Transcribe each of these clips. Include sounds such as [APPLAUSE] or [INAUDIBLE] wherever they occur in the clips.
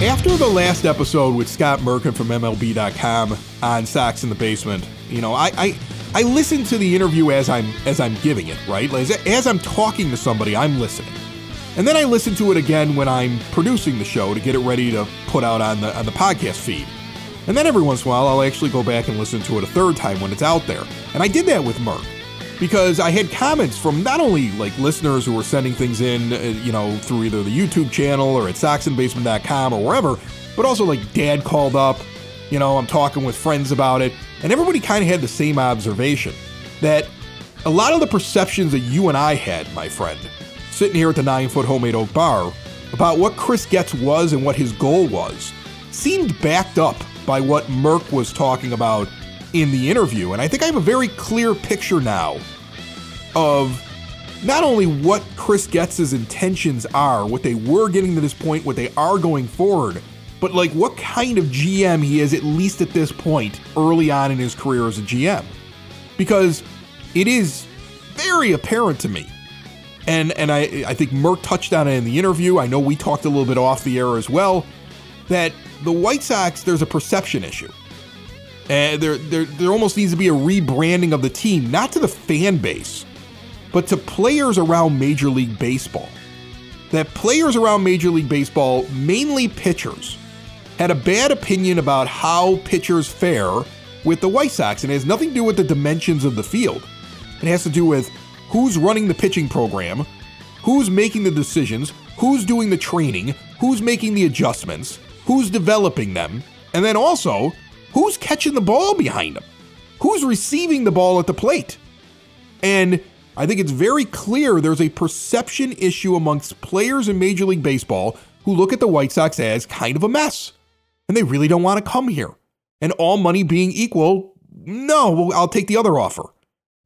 After the last episode with Scott Merkin from MLB.com on Sox in the Basement, you know, I, I I listen to the interview as I'm as I'm giving it, right? As, as I'm talking to somebody, I'm listening. And then I listen to it again when I'm producing the show to get it ready to put out on the on the podcast feed. And then every once in a while I'll actually go back and listen to it a third time when it's out there. And I did that with Merck because I had comments from not only like listeners who were sending things in, uh, you know, through either the YouTube channel or at soxinthebasement.com or wherever, but also like dad called up, you know, I'm talking with friends about it, and everybody kind of had the same observation that a lot of the perceptions that you and I had, my friend, sitting here at the nine foot homemade oak bar, about what Chris Getz was and what his goal was, seemed backed up by what Merck was talking about in the interview. And I think I have a very clear picture now of not only what Chris Getz's intentions are, what they were getting to this point, what they are going forward, but like what kind of GM he is, at least at this point, early on in his career as a GM. Because it is very apparent to me. And and I, I think Merck touched on it in the interview. I know we talked a little bit off the air as well, that the White Sox, there's a perception issue. And there, there, there almost needs to be a rebranding of the team, not to the fan base, but to players around Major League Baseball. That players around Major League Baseball, mainly pitchers, had a bad opinion about how pitchers fare with the White Sox, and it has nothing to do with the dimensions of the field. It has to do with who's running the pitching program, who's making the decisions, who's doing the training, who's making the adjustments, who's developing them, and then also who's catching the ball behind him? Who's receiving the ball at the plate? And I think it's very clear there's a perception issue amongst players in Major League Baseball who look at the White Sox as kind of a mess. And they really don't want to come here. And all money being equal, no, I'll take the other offer.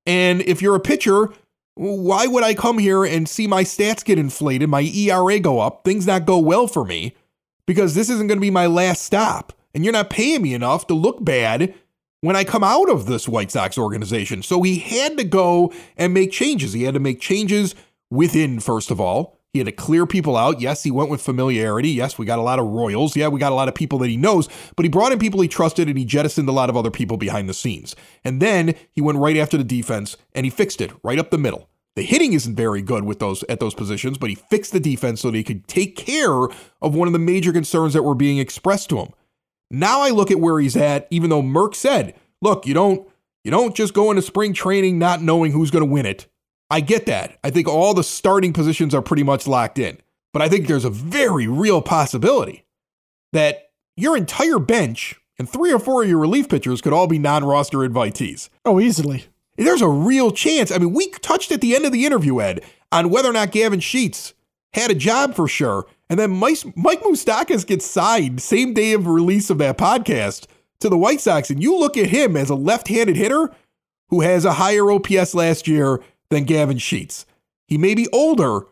And if you're a pitcher, why would I come here and see my stats get inflated, my ERA go up, things not go well for me? Because this isn't going to be my last stop and you're not paying me enough to look bad when I come out of this White Sox organization. So he had to go and make changes. He had to make changes within, first of all. He had to clear people out. Yes, he went with familiarity. Yes, we got a lot of Royals. Yeah, we got a lot of people that he knows, but he brought in people he trusted and he jettisoned a lot of other people behind the scenes. And then he went right after the defense and he fixed it right up the middle. The hitting isn't very good with those at those positions, but he fixed the defense so that he could take care of one of the major concerns that were being expressed to him. Now I look at where he's at, even though Merck said, look, you don't you don't just go into spring training not knowing who's going to win it. I get that. I think all the starting positions are pretty much locked in. But I think there's a very real possibility that your entire bench and three or four of your relief pitchers could all be non-roster invitees. Oh, easily. There's a real chance. I mean, we touched at the end of the interview, Ed, on whether or not Gavin Sheets had a job for sure. And then Mike, Mike Moustakas gets signed same day of release of that podcast to the White Sox. And you look at him as a left handed hitter who has a higher OPS last year than Gavin Sheets. He may be older,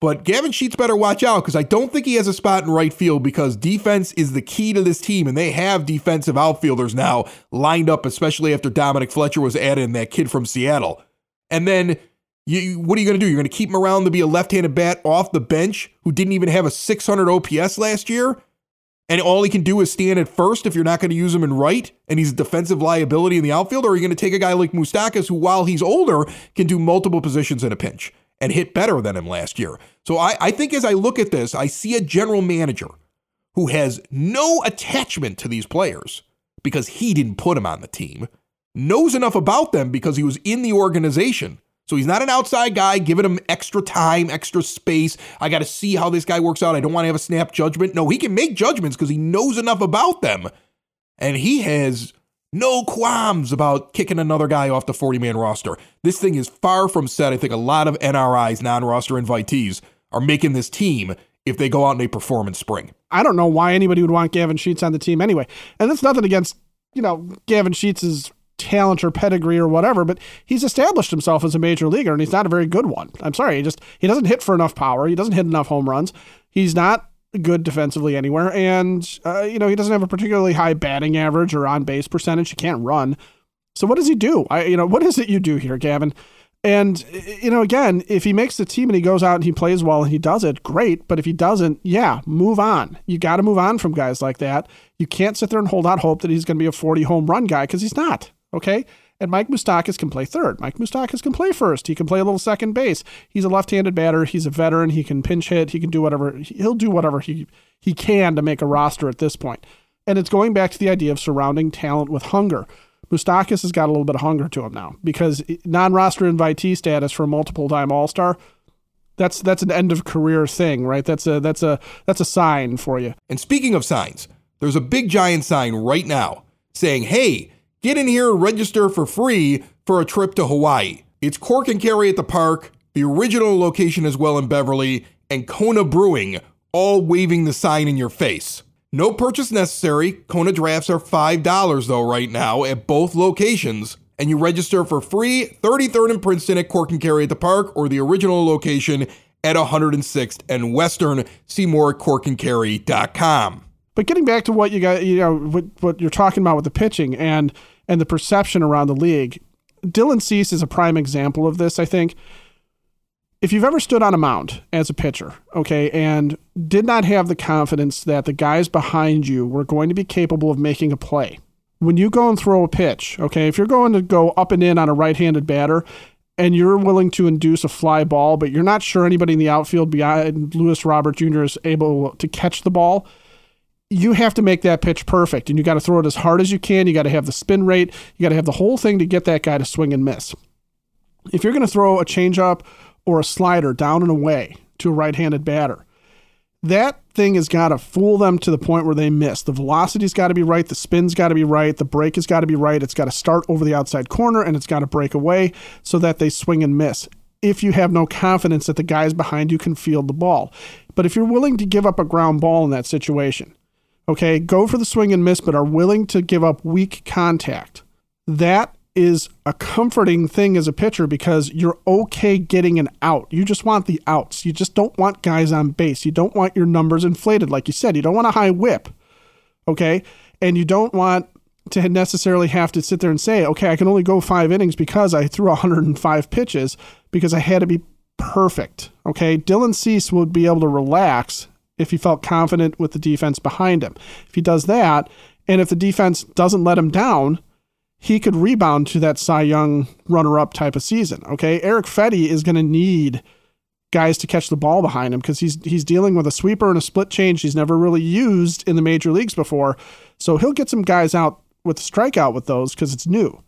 but Gavin Sheets better watch out because I don't think he has a spot in right field because defense is the key to this team. And they have defensive outfielders now lined up, especially after Dominic Fletcher was added and that kid from Seattle. And then you, what are you going to do? You're going to keep him around to be a left-handed bat off the bench who didn't even have a 600 OPS last year, and all he can do is stand at first if you're not going to use him in right, and he's a defensive liability in the outfield. Or are you going to take a guy like Moustakas, who while he's older can do multiple positions in a pinch and hit better than him last year? So I, I think as I look at this, I see a general manager who has no attachment to these players because he didn't put them on the team, knows enough about them because he was in the organization so he's not an outside guy giving him extra time, extra space. I got to see how this guy works out. I don't want to have a snap judgment. No, he can make judgments because he knows enough about them. And he has no qualms about kicking another guy off the 40 man roster. This thing is far from set. I think a lot of NRIs, non roster invitees, are making this team if they go out and they perform in spring. I don't know why anybody would want Gavin Sheets on the team anyway. And that's nothing against you know, Gavin Sheets' talent or pedigree or whatever, but he's established himself as a major leaguer and he's not a very good one. I'm sorry, he just he doesn't hit for enough power. He doesn't hit enough home runs. He's not good defensively anywhere, and uh, you know he doesn't have a particularly high batting average or on base percentage. He can't run. So what does he do? I you know what is it you do here, Gavin? And you know, again, if he makes the team and he goes out and he plays well and he does it, great. But if he doesn't, yeah, move on. You got to move on from guys like that. You can't sit there and hold out hope that he's going to be a 40 home run guy because he's not. Okay. And Mike Moustakas can play third. Mike Moustakas can play first. He can play a little second base. He's a left-handed batter. He's a veteran. He can pinch hit. He can do whatever. He'll do whatever he he can to make a roster at this point. And it's going back to the idea of surrounding talent with hunger. Moustakas has got a little bit of hunger to him now because non-roster invitee status for multiple-time All-Star. That's that's an end of career thing, right? That's a that's a that's a sign for you. And speaking of signs, there's a big giant sign right now saying, "Hey, get in here and register for free for a trip to Hawaii." It's Cork and Kerry at the park, the original location as well in Beverly, and Kona Brewing, all waving the sign in your face. No purchase necessary. Kona drafts are $5 though right now at both locations. And you register for free 33rd and Princeton at Cork and Kerry at the Park or the original location at 106th and Western. See more at corkandkerry.com. But getting back to what you got, you know, what, what you're talking about with the pitching and and the perception around the league, Dylan Cease is a prime example of this. I think if you've ever stood on a mound as a pitcher, okay, and did not have the confidence that the guys behind you were going to be capable of making a play, when you go and throw a pitch, okay, if you're going to go up and in on a right handed batter and you're willing to induce a fly ball, but you're not sure anybody in the outfield beyond Luis Robert Jr. is able to catch the ball, you have to make that pitch perfect and you got to throw it as hard as you can. You got to have the spin rate, you got to have the whole thing to get that guy to swing and miss. If you're going to throw a changeup or a slider down and away to a right handed batter. That thing has got to fool them to the point where they miss. The velocity's got to be right, the spin's got to be right, the break has got to be right. It's got to start over the outside corner and it's got to break away so that they swing and miss. If you have no confidence that the guys behind you can field the ball. But if you're willing to give up a ground ball in that situation, okay, go for the swing and miss, but are willing to give up weak contact, that is a comforting thing as a pitcher because you're okay getting an out. You just want the outs. You just don't want guys on base. You don't want your numbers inflated, like you said. You don't want a high whip. Okay. And you don't want to necessarily have to sit there and say, okay, I can only go five innings because I threw 105 pitches because I had to be perfect. Okay. Dylan Cease would be able to relax if he felt confident with the defense behind him. If he does that, and if the defense doesn't let him down, he could rebound to that Cy Young runner up type of season. Okay. Eric Fedde is going to need guys to catch the ball behind him because he's he's dealing with a sweeper and a split change he's never really used in the major leagues before. So he'll get some guys out with strikeout with those because it's new.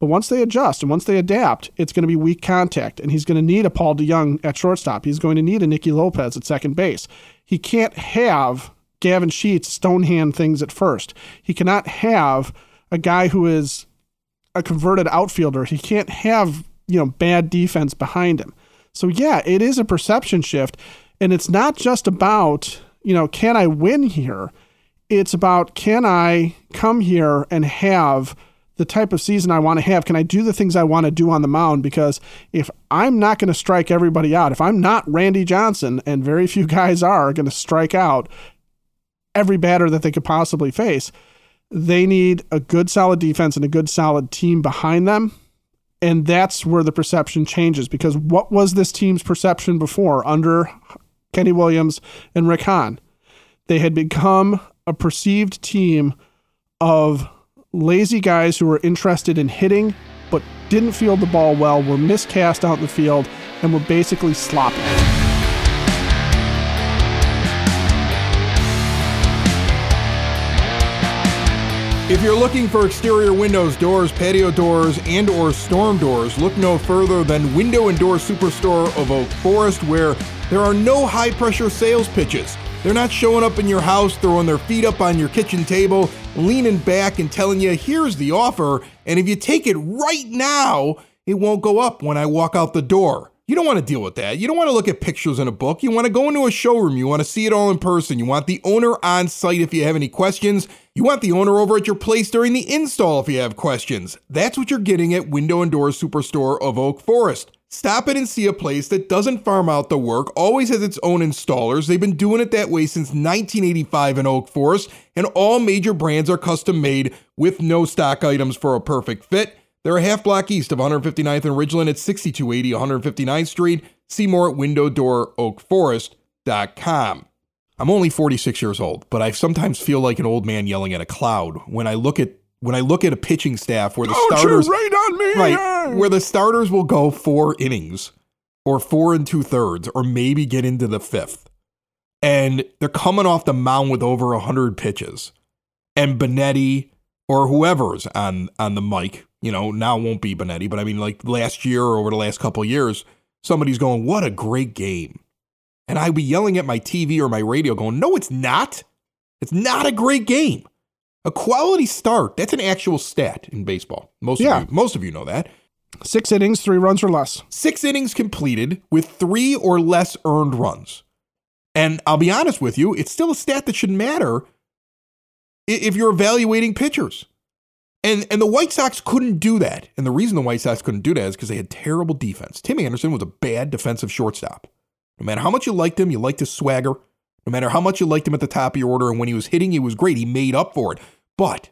But once they adjust and once they adapt, it's going to be weak contact, and he's going to need a Paul DeJong at shortstop. He's going to need a Nicky Lopez at second base. He can't have Gavin Sheets stonehand things at first. He cannot have a guy who is a converted outfielder. He can't have, you know, bad defense behind him. So yeah, it is a perception shift and it's not just about, you know, can I win here? It's about can I come here and have the type of season I want to have? Can I do the things I want to do on the mound? Because if I'm not going to strike everybody out, if I'm not Randy Johnson, and very few [LAUGHS] guys are going to strike out every batter that they could possibly face, they need a good, solid defense and a good, solid team behind them. And that's where the perception changes because what was this team's perception before under Kenny Williams and Rick Hahn? They had become a perceived team of lazy guys who were interested in hitting but didn't field the ball well, were miscast out in the field, and were basically sloppy. If you're looking for exterior windows, doors, patio doors, and or storm doors, look no further than Window and Door Superstore of Oak Forest where there are no high-pressure sales pitches. They're not showing up in your house, throwing their feet up on your kitchen table, leaning back and telling you, "Here's the offer, and if you take it right now, it won't go up when I walk out the door." You don't want to deal with that. You don't want to look at pictures in a book. You want to go into a showroom. You want to see it all in person. You want the owner on site if you have any questions. You want the owner over at your place during the install if you have questions. That's what you're getting at Window and Door Superstore of Oak Forest. Stop it and see a place that doesn't farm out the work, always has its own installers. They've been doing it that way since 1985 in Oak Forest, and all major brands are custom made with no stock items for a perfect fit. They're a half block east of 159th and Ridgeland at 6280 159th Street. See more at windowdooroakforest.com. I'm only 46 years old, but I sometimes feel like an old man yelling at a cloud when I look at when I look at a pitching staff where the Don't starters you rain on me. right where the starters will go four innings or four and two thirds or maybe get into the fifth, and they're coming off the mound with over hundred pitches, and Benetti or whoever's on on the mic, you know, now won't be Benetti, but I mean like last year or over the last couple of years, somebody's going, "What a great game," and I'd be yelling at my TV or my radio, going, "No, it's not. It's not a great game." A quality start, that's an actual stat in baseball. Most Yeah. of you, most of you know that. Six innings, three runs or less. Six innings completed with three or less earned runs. And I'll be honest with you, it's still a stat that should matter if you're evaluating pitchers. And and the White Sox couldn't do that. And the reason the White Sox couldn't do that is because they had terrible defense. Tim Anderson was a bad defensive shortstop. No matter how much you liked him, you liked his swagger. No matter how much you liked him at the top of your order, and when he was hitting, he was great. He made up for it. But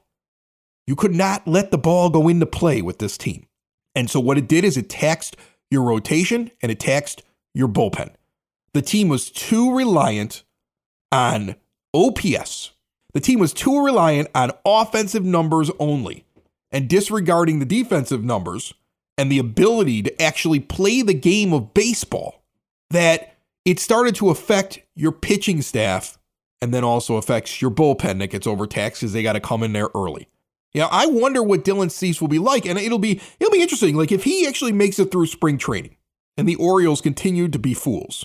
you could not let the ball go into play with this team. And so what it did is it taxed your rotation and it taxed your bullpen. The team was too reliant on OPS. The team was too reliant on offensive numbers only and disregarding the defensive numbers and the ability to actually play the game of baseball that it started to affect your pitching staff and then also affects your bullpen that gets overtaxed because they got to come in there early. Know, I wonder what Dylan Cease will be like, and it'll be it'll be interesting. Like if he actually makes it through spring training, and the Orioles continue to be fools,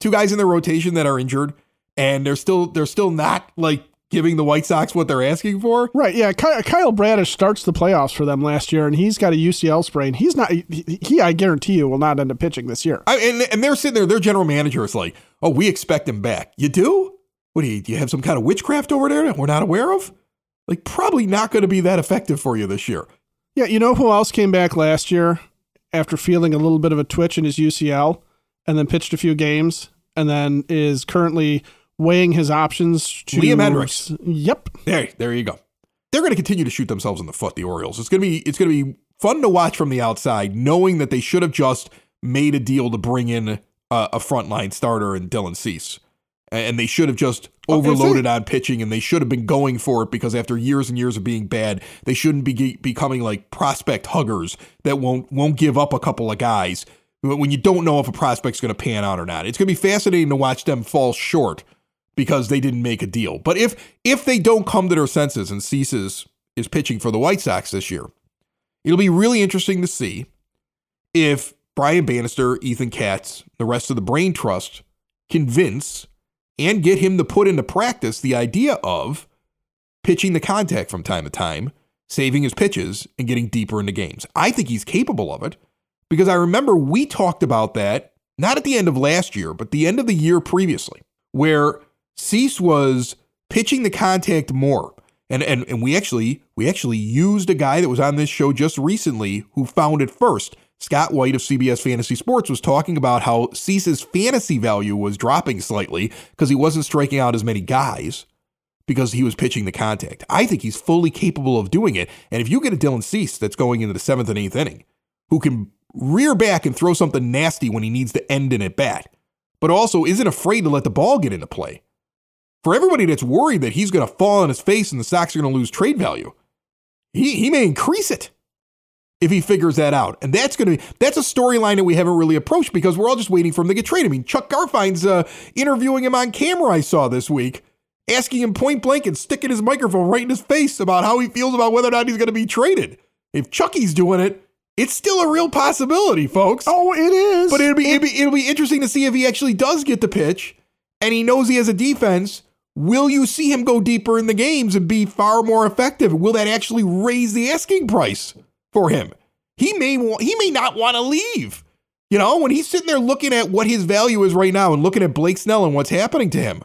two guys in their rotation that are injured, and they're still they're still not like giving the White Sox what they're asking for. Right, yeah. Kyle Bradish starts the playoffs for them last year, and he's got a UCL sprain. He's not. He, he I guarantee you, will not end up pitching this year. I, and and they're sitting there. Their general manager is like, "Oh, we expect him back. You do? What do you? Do you have some kind of witchcraft over there that we're not aware of? Like, probably not going to be that effective for you this year." Yeah, you know who else came back last year after feeling a little bit of a twitch in his UCL, and then pitched a few games, and then is currently weighing his options. To, Liam Hendriks. Yep. There, there you go. They're going to continue to shoot themselves in the foot. The Orioles. It's going to be it's going to be fun to watch from the outside, knowing that they should have just made a deal to bring in a, a frontline starter and Dylan Cease, and they should have just overloaded on pitching, and they should have been going for it because after years and years of being bad, they shouldn't be becoming like prospect huggers that won't won't give up a couple of guys when you don't know if a prospect's going to pan out or not. It's going to be fascinating to watch them fall short because they didn't make a deal. But if if they don't come to their senses and ceases is pitching for the White Sox this year, it'll be really interesting to see if Brian Bannister, Ethan Katz, the rest of the Brain Trust convince and get him to put into practice the idea of pitching the contact from time to time, saving his pitches, and getting deeper into games. I think he's capable of it because I remember we talked about that not at the end of last year, but the end of the year previously, where Cease was pitching the contact more. And, and and we actually we actually used a guy that was on this show just recently who found it first. Scott White of CBS Fantasy Sports was talking about how Cease's fantasy value was dropping slightly because he wasn't striking out as many guys because he was pitching the contact. I think he's fully capable of doing it. And if you get a Dylan Cease that's going into the seventh and eighth inning, who can rear back and throw something nasty when he needs to end an at bat, but also isn't afraid to let the ball get into play. For everybody that's worried that he's going to fall on his face and the Sox are going to lose trade value, he, he may increase it if he figures that out. And that's going to be that's a storyline that we haven't really approached because we're all just waiting for him to get traded. I mean, Chuck Garfien's uh, interviewing him on camera. I saw this week, asking him point blank and sticking his microphone right in his face about how he feels about whether or not he's going to be traded. If Chucky's doing it, it's still a real possibility, folks. Oh, it is. But it'll be, it'll be it'll be interesting to see if he actually does get the pitch, and he knows he has a defense. Will you see him go deeper in the games and be far more effective? Will that actually raise the asking price for him? He may wa- he may not want to leave. You know, when he's sitting there looking at what his value is right now and looking at Blake Snell and what's happening to him,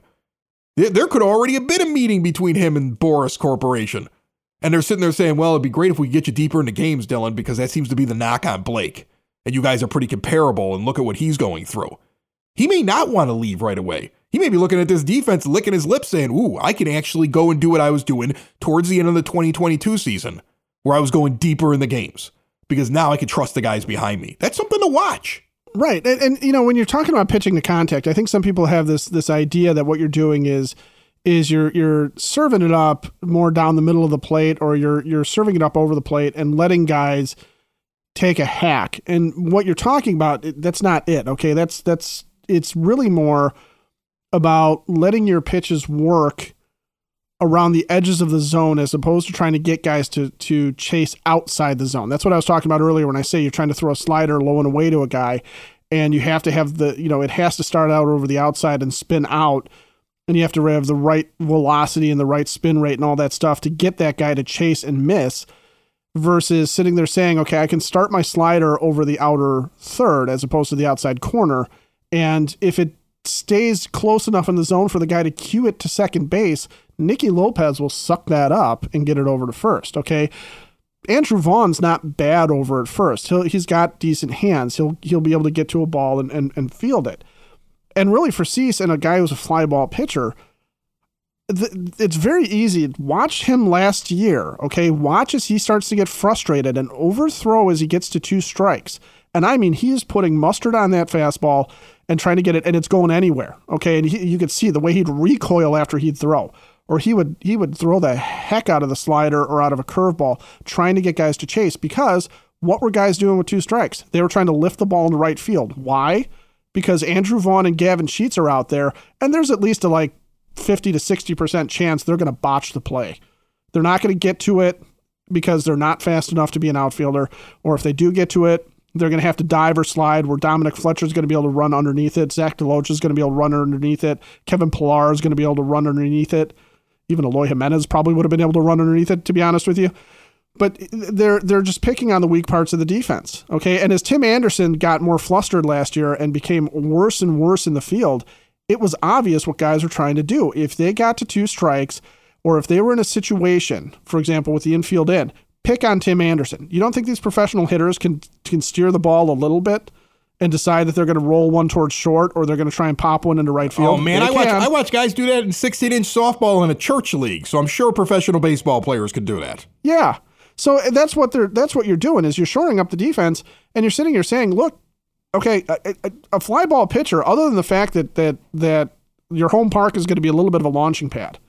there, there could already have been a meeting between him and Boras Corporation. And they're sitting there saying, well, it'd be great if we get you deeper into games, Dylan, because that seems to be the knock on Blake. And you guys are pretty comparable and look at what he's going through. He may not want to leave right away. He may be looking at this defense, licking his lips, saying, Ooh, I can actually go and do what I was doing towards the end of the 2022 season, where I was going deeper in the games, because now I can trust the guys behind me. That's something to watch. Right. And, and you know, when you're talking about pitching to contact, I think some people have this this idea that what you're doing is is you're you're serving it up more down the middle of the plate or you're you're serving it up over the plate and letting guys take a hack. And what you're talking about, that's not it. Okay, that's that's it's really more about letting your pitches work around the edges of the zone as opposed to trying to get guys to to chase outside the zone. That's what I was talking about earlier when I say you're trying to throw a slider low and away to a guy and you have to have the you know it has to start out over the outside and spin out and you have to have the right velocity and the right spin rate and all that stuff to get that guy to chase and miss versus sitting there saying, okay, I can start my slider over the outer third as opposed to the outside corner. And if it stays close enough in the zone for the guy to cue it to second base, Nicky Lopez will suck that up and get it over to first. Okay. Andrew Vaughn's not bad over at first. He'll, he's got decent hands. He'll he'll be able to get to a ball and, and, and field it. And really for Cease and a guy who's a fly ball pitcher, it's very easy. Watch him last year, okay? Watch as he starts to get frustrated and overthrow as he gets to two strikes. And I mean, he is putting mustard on that fastball and trying to get it, and it's going anywhere, okay? And he, you could see the way he'd recoil after he'd throw, or he would he would throw the heck out of the slider or out of a curveball, trying to get guys to chase. Because what were guys doing with two strikes? They were trying to lift the ball into right field. Why? Because Andrew Vaughn and Gavin Sheets are out there, and there's at least a like 50 to 60% chance they're going to botch the play. They're not going to get to it because they're not fast enough to be an outfielder, or if they do get to it, they're going to have to dive or slide where Dominic Fletcher is going to be able to run underneath it. Zach DeLoach is going to be able to run underneath it. Kevin Pillar is going to be able to run underneath it. Even Eloy Jimenez probably would have been able to run underneath it, to be honest with you. But they're they're just picking on the weak parts of the defense. Okay. And as Tim Anderson got more flustered last year and became worse and worse in the field, it was obvious what guys were trying to do. If they got to two strikes, or if they were in a situation, for example, with the infield in, pick on Tim Anderson. You don't think these professional hitters can can steer the ball a little bit and decide that they're going to roll one towards short or they're going to try and pop one into right oh, field? Oh man, I watch I watch guys do that in 16 inch softball in a church league. So I'm sure professional baseball players could do that. Yeah. So eh, that's what they're that's what you're doing is you're shoring up the defense and you're sitting here saying, look, okay, a, a, a fly ball pitcher, other than the fact that that that your home park is going to be a little bit of a launching pad.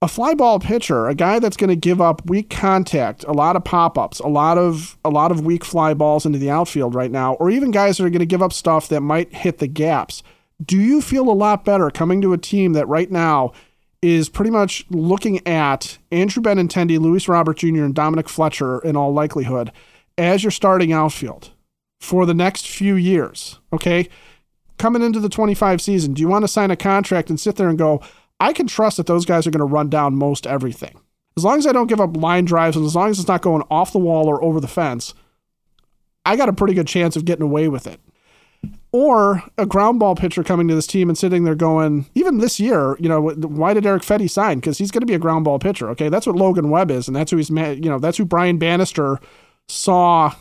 A fly ball pitcher, a guy that's going to give up weak contact, a lot of pop-ups, a lot of a lot of weak fly balls into the outfield right now, or even guys that are going to give up stuff that might hit the gaps. Do you feel a lot better coming to a team that right now is pretty much looking at Andrew Benintendi, Luis Robert Jr., and Dominic Fletcher in all likelihood as your starting outfield? for the next few years, okay? Coming into the 25 season, do you want to sign a contract and sit there and go, I can trust that those guys are going to run down most everything? As long as I don't give up line drives and as long as it's not going off the wall or over the fence, I got a pretty good chance of getting away with it. Or a ground ball pitcher coming to this team and sitting there going, even this year, you know, why did Eric Fedde sign? Because he's going to be a ground ball pitcher. Okay, that's what Logan Webb is, and that's who he's, you know, that's who Brian Bannister saw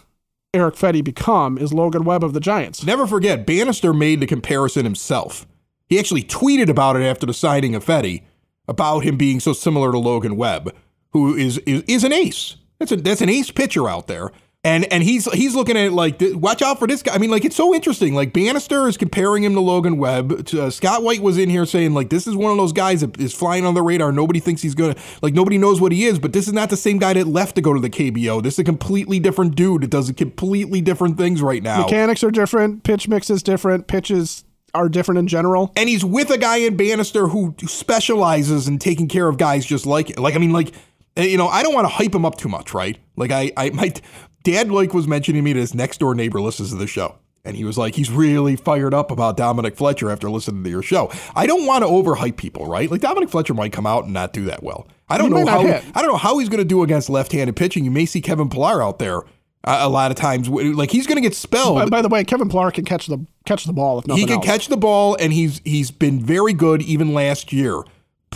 Eric Fedde become is Logan Webb of the Giants. Never forget, Bannister made the comparison himself. He actually tweeted about it after the signing of Fedde, about him being so similar to Logan Webb, who is is, is an ace. That's a that's an ace pitcher out there. And and he's he's looking at it like, watch out for this guy. I mean, like it's so interesting. Like Bannister is comparing him to Logan Webb. Uh, Scott White was in here saying like, this is one of those guys that is flying on the radar. Nobody thinks he's gonna like nobody knows what he is. But this is not the same guy that left to go to the KBO. This is a completely different dude that does completely different things right now. Mechanics are different. Pitch mix is different. Pitches are different in general. And he's with a guy in Bannister who specializes in taking care of guys just like it. like I mean like eh, you know I don't want to hype him up too much, right? Like I I might Dad like was mentioning me to his next door neighbor listens to the show. And he was like, he's really fired up about Dominic Fletcher after listening to your show. I don't want to overhype people, right? Like Dominic Fletcher might come out and not do that well. I don't know how I don't know how he's going to do against left-handed pitching. You may see Kevin Pillar out there. A lot of times, like he's going to get spelled. By, by, the way, Kevin Pillar can catch the catch the ball. If he can else. catch the ball, and he's he's been very good even last year,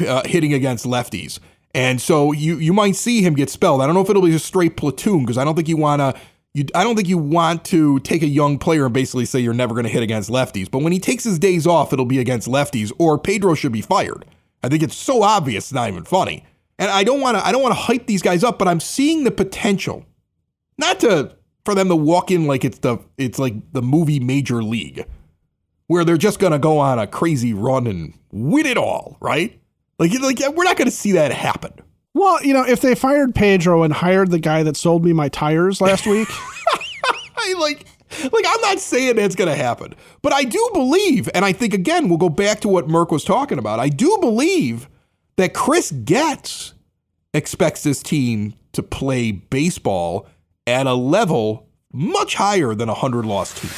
uh, hitting against lefties. And so you you might see him get spelled. I don't know if it'll be a straight platoon because I don't think you want to. You, I don't think you want to take a young player and basically say you're never going to hit against lefties. But when he takes his days off, it'll be against lefties, or Pedro should be fired. I think it's so obvious, it's not even funny. And I don't want to. I don't want to hype these guys up, but I'm seeing the potential, not to for them to walk in like it's the it's like the movie Major League, where they're just going to go on a crazy run and win it all, right? Like, like we're not going to see that happen. Well, you know, if they fired Pedro and hired the guy that sold me my tires last week, [LAUGHS] I like like I'm not saying that's going to happen, but I do believe and I think again we'll go back to what Merck was talking about. I do believe that Chris Getz expects this team to play baseball at a level much higher than a 100 loss team.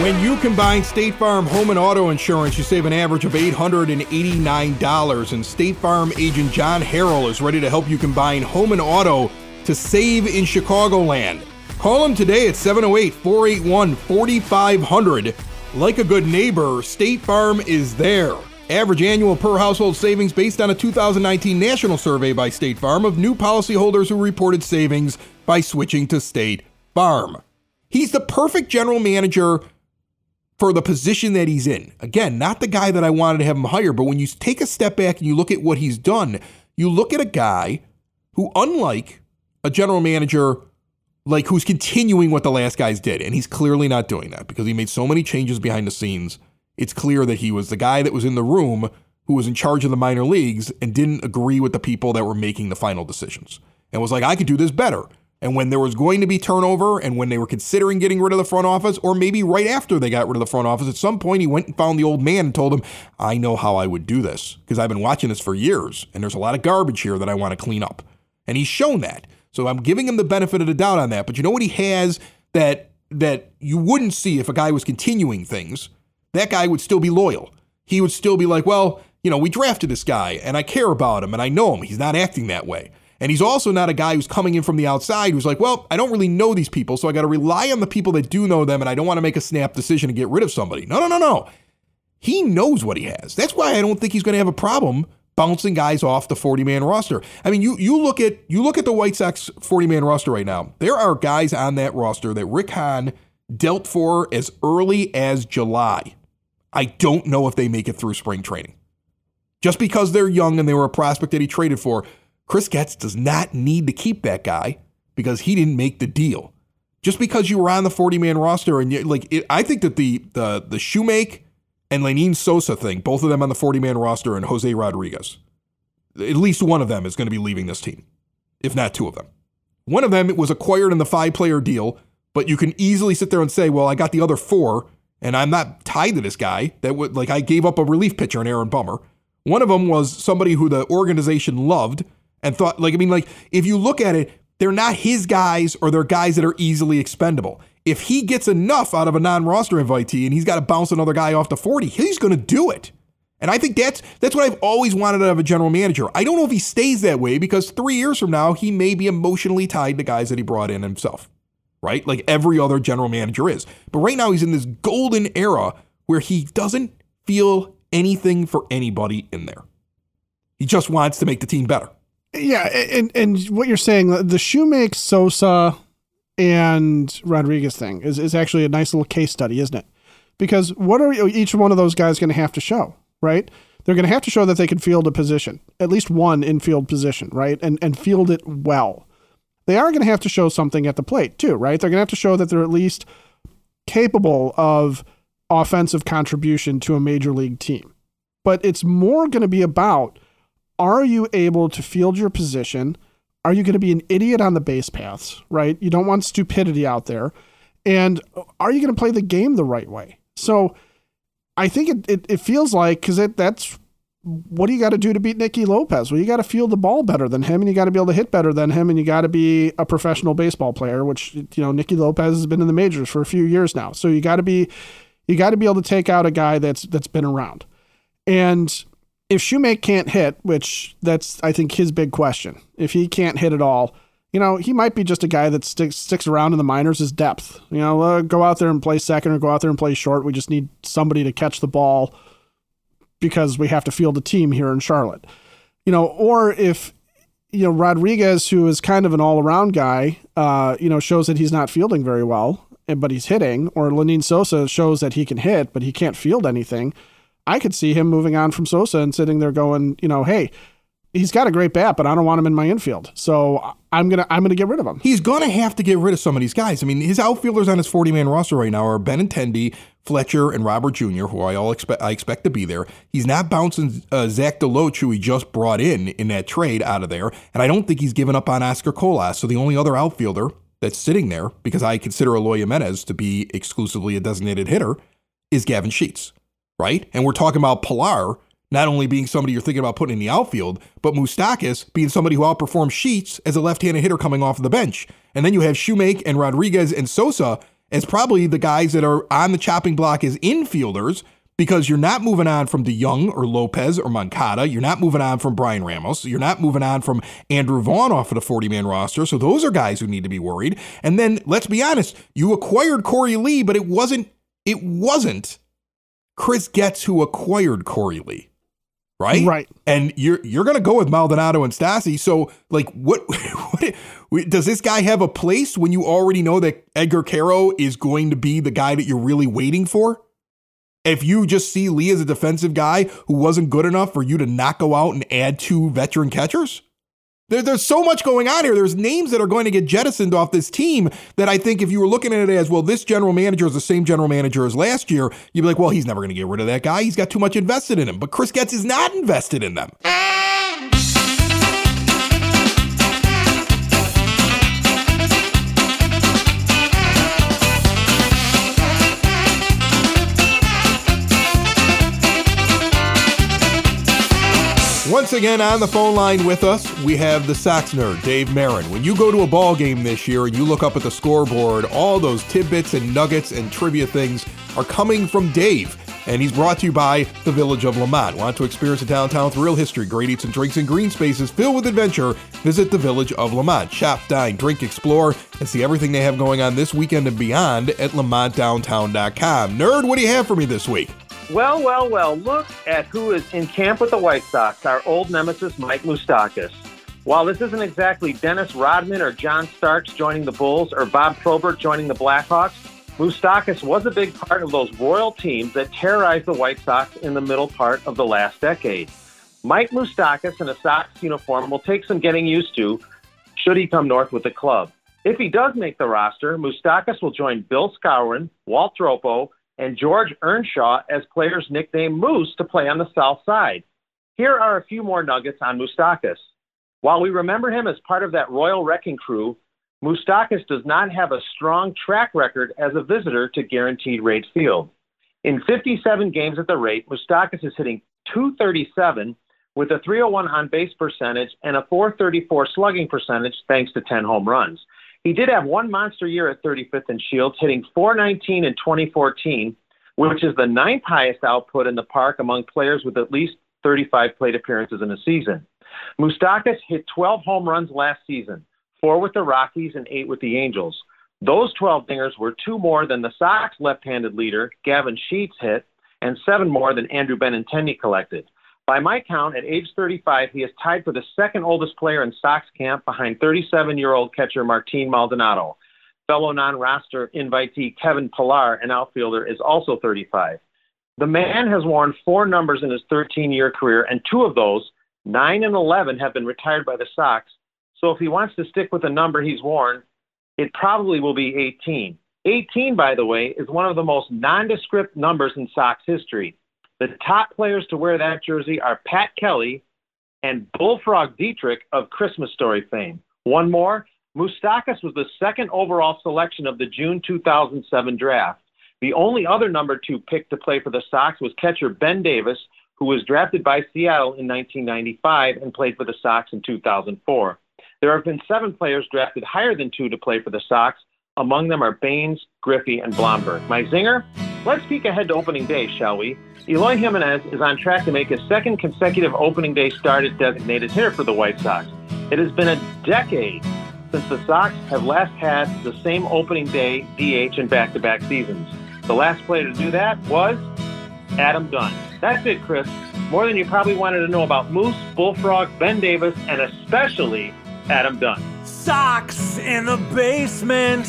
When you combine State Farm home and auto insurance, you save an average of $889. And State Farm agent John Harrell is ready to help you combine home and auto to save in Chicagoland. Call him today at 708 481 4500. Like a good neighbor, State Farm is there. Average annual per household savings based on a 2019 national survey by State Farm of new policyholders who reported savings by switching to State Farm. He's the perfect general manager for the position that he's in. Again, not the guy that I wanted to have him hire, but when you take a step back and you look at what he's done, you look at a guy who, unlike a general manager, like who's continuing what the last guys did, and he's clearly not doing that because he made so many changes behind the scenes. It's clear that he was the guy that was in the room who was in charge of the minor leagues and didn't agree with the people that were making the final decisions and was like, I could do this better. And when there was going to be turnover and when they were considering getting rid of the front office, or maybe right after they got rid of the front office, at some point he went and found the old man and told him, I know how I would do this because I've been watching this for years and there's a lot of garbage here that I want to clean up. And he's shown that. So I'm giving him the benefit of the doubt on that. But you know what he has that that you wouldn't see if a guy was continuing things? That guy would still be loyal. He would still be like, well, you know, we drafted this guy and I care about him and I know him. He's not acting that way. And he's also not a guy who's coming in from the outside who's like, well, I don't really know these people, so I got to rely on the people that do know them, and I don't want to make a snap decision to get rid of somebody. No, no, no, no. He knows what he has. That's why I don't think he's going to have a problem bouncing guys off the 40 man roster. I mean, you you look at you look at the White Sox 40 man roster right now. There are guys on that roster that Rick Hahn dealt for as early as July. I don't know if they make it through spring training. Just because they're young and they were a prospect that he traded for Chris Getz does not need to keep that guy because he didn't make the deal. Just because you were on the 40 man roster and you like it, I think that the the the Shewmake and Lenyn Sosa thing, both of them on the 40 man roster and Jose Rodriguez. At least one of them is going to be leaving this team, if not two of them. One of them was acquired in the five player deal, but you can easily sit there and say, well, I got the other four, and I'm not tied to this guy. That would like I gave up a relief pitcher in Aaron Bummer. One of them was somebody who the organization loved and thought like I mean like if you look at it, they're not his guys or they're guys that are easily expendable. If he gets enough out of a non-roster invitee and he's got to bounce another guy off the 40, he's going to do it. And I think that's that's what I've always wanted out of a general manager. I don't know if he stays that way because 3 years from now he may be emotionally tied to guys that he brought in himself. Right? Like every other general manager is. But right now he's in this golden era where he doesn't feel anything for anybody in there. He just wants to make the team better. Yeah, and and what you're saying, the Shewmake Sosa and Rodriguez thing is, is actually a nice little case study, isn't it? Because what are each one of those guys going to have to show, right? They're going to have to show that they can field a position, at least one infield position, right? And and field it well. They are going to have to show something at the plate too, right? They're going to have to show that they're at least capable of offensive contribution to a major league team. But it's more going to be about are you able to field your position? Are you going to be an idiot on the base paths, right? You don't want stupidity out there. And are you going to play the game the right way? So I think it, it, it feels like, because that's what do you got to do to beat Nicky Lopez? Well, you got to field the ball better than him, and you got to be able to hit better than him, and you got to be a professional baseball player. Which you know, Nicky Lopez has been in the majors for a few years now, so you got to be you got to be able to take out a guy that's that's been around. And if Shewmake can't hit, which that's I think his big question, if he can't hit at all, you know, he might be just a guy that sticks sticks around in the minors as depth. You know, uh, go out there and play second or go out there and play short. We just need somebody to catch the ball because we have to field a team here in Charlotte. You know, or if you know Rodriguez, who is kind of an all around guy, uh, you know, shows that he's not fielding very well, but he's hitting, or Lenyn Sosa shows that he can hit, but he can't field anything. I could see him moving on from Sosa and sitting there going, you know, hey, he's got a great bat, but I don't want him in my infield. So I'm gonna I'm gonna get rid of him. He's gonna have to get rid of some of these guys. I mean, his outfielders on his 40 man roster right now are Benintendi, Fletcher, and Robert Jr., who I all expect I expect to be there. He's not bouncing uh, Zach DeLoach, who he just brought in in that trade out of there, and I don't think he's given up on Oscar Colas. So the only other outfielder that's sitting there, because I consider Eloy Jimenez to be exclusively a designated hitter, is Gavin Sheets, right? And we're talking about Pillar not only being somebody you're thinking about putting in the outfield, but Moustakas being somebody who outperforms Sheets as a left-handed hitter coming off the bench. And then you have Shewmake and Rodriguez and Sosa as probably the guys that are on the chopping block as infielders because you're not moving on from DeJong or Lopez or Moncada. You're not moving on from Bryan Ramos. You're not moving on from Andrew Vaughn off of the 40 man roster. So those are guys who need to be worried. And then let's be honest, you acquired Korey Lee, but it wasn't it wasn't Chris Getz who acquired Korey Lee right? Right. And you're you're gonna go with Maldonado and Stassi. So like, what, [LAUGHS] what does this guy have a place when you already know that Edgar Quero is going to be the guy that you're really waiting for? If you just see Lee as a defensive guy who wasn't good enough for you to not go out and add two veteran catchers? There, there's so much going on here. There's names that are going to get jettisoned off this team that I think if you were looking at it as, well, this general manager is the same general manager as last year, you'd be like, well, he's never going to get rid of that guy. He's got too much invested in him. But Chris Getz is not invested in them. Once again on the phone line with us, we have the Sox nerd, Dave Marin. When you go to a ball game this year and you look up at the scoreboard, all those tidbits and nuggets and trivia things are coming from Dave. And he's brought to you by the Village of Lamont. Want to experience a downtown with real history, great eats and drinks, and green spaces filled with adventure? Visit the Village of Lamont. Shop, dine, drink, explore, and see everything they have going on this weekend and beyond at LamontDowntown.com. Nerd, what do you have for me this week? Well, well, well, look at who is in camp with the White Sox, our old nemesis, Mike Moustakas. While this isn't exactly Dennis Rodman or John Starks joining the Bulls or Bob Probert joining the Blackhawks, Moustakas was a big part of those royal teams that terrorized the White Sox in the middle part of the last decade. Mike Moustakas in a Sox uniform will take some getting used to should he come north with the club. If he does make the roster, Moustakas will join Bill Skowron, Walt Dropo, and George Earnshaw as players nicknamed Moose to play on the south side. Here are a few more nuggets on Moustakas. While we remember him as part of that Royal Wrecking Crew, Moustakas does not have a strong track record as a visitor to Guaranteed Rate Field. In 57 games at the rate, Moustakas is hitting 237 with a 301 on base percentage and a 434 slugging percentage thanks to 10 home runs. He did have one monster year at 35th and Shields, hitting 419 in 2014, which is the ninth highest output in the park among players with at least 35 plate appearances in a season. Moustakas hit 12 home runs last season, four with the Rockies and eight with the Angels. Those 12 dingers were two more than the Sox left-handed leader, Gavin Sheets, hit, and seven more than Andrew Benintendi collected. By my count, at age 35, he is tied for the second oldest player in Sox camp behind 37 year old catcher Martin Maldonado. Fellow non roster invitee Kevin Pillar, an outfielder, is also 35. The man has worn four numbers in his 13 year career, and two of those, 9 and 11, have been retired by the Sox. So if he wants to stick with the number he's worn, it probably will be 18. 18, by the way, is one of the most nondescript numbers in Sox history. The top players to wear that jersey are Pat Kelly and Bullfrog Dietrich of Christmas Story fame. One more, Moustakas was the second overall selection of the June 2007 draft. The only other number two pick to play for the Sox was catcher Ben Davis, who was drafted by Seattle in 1995 and played for the Sox in 2004. There have been seven players drafted higher than two to play for the Sox. Among them are Baines, Griffey, and Blomberg. My zinger, Let's peek ahead to opening day, shall we? Eloy Jimenez is on track to make his second consecutive opening day start as designated hitter for the White Sox. It has been a decade since the Sox have last had the same opening day DH in back to back seasons. The last player to do that was Adam Dunn. That's it, Chris. More than you probably wanted to know about Moose, Bullfrog, Ben Davis, and especially Adam Dunn. Sox in the basement.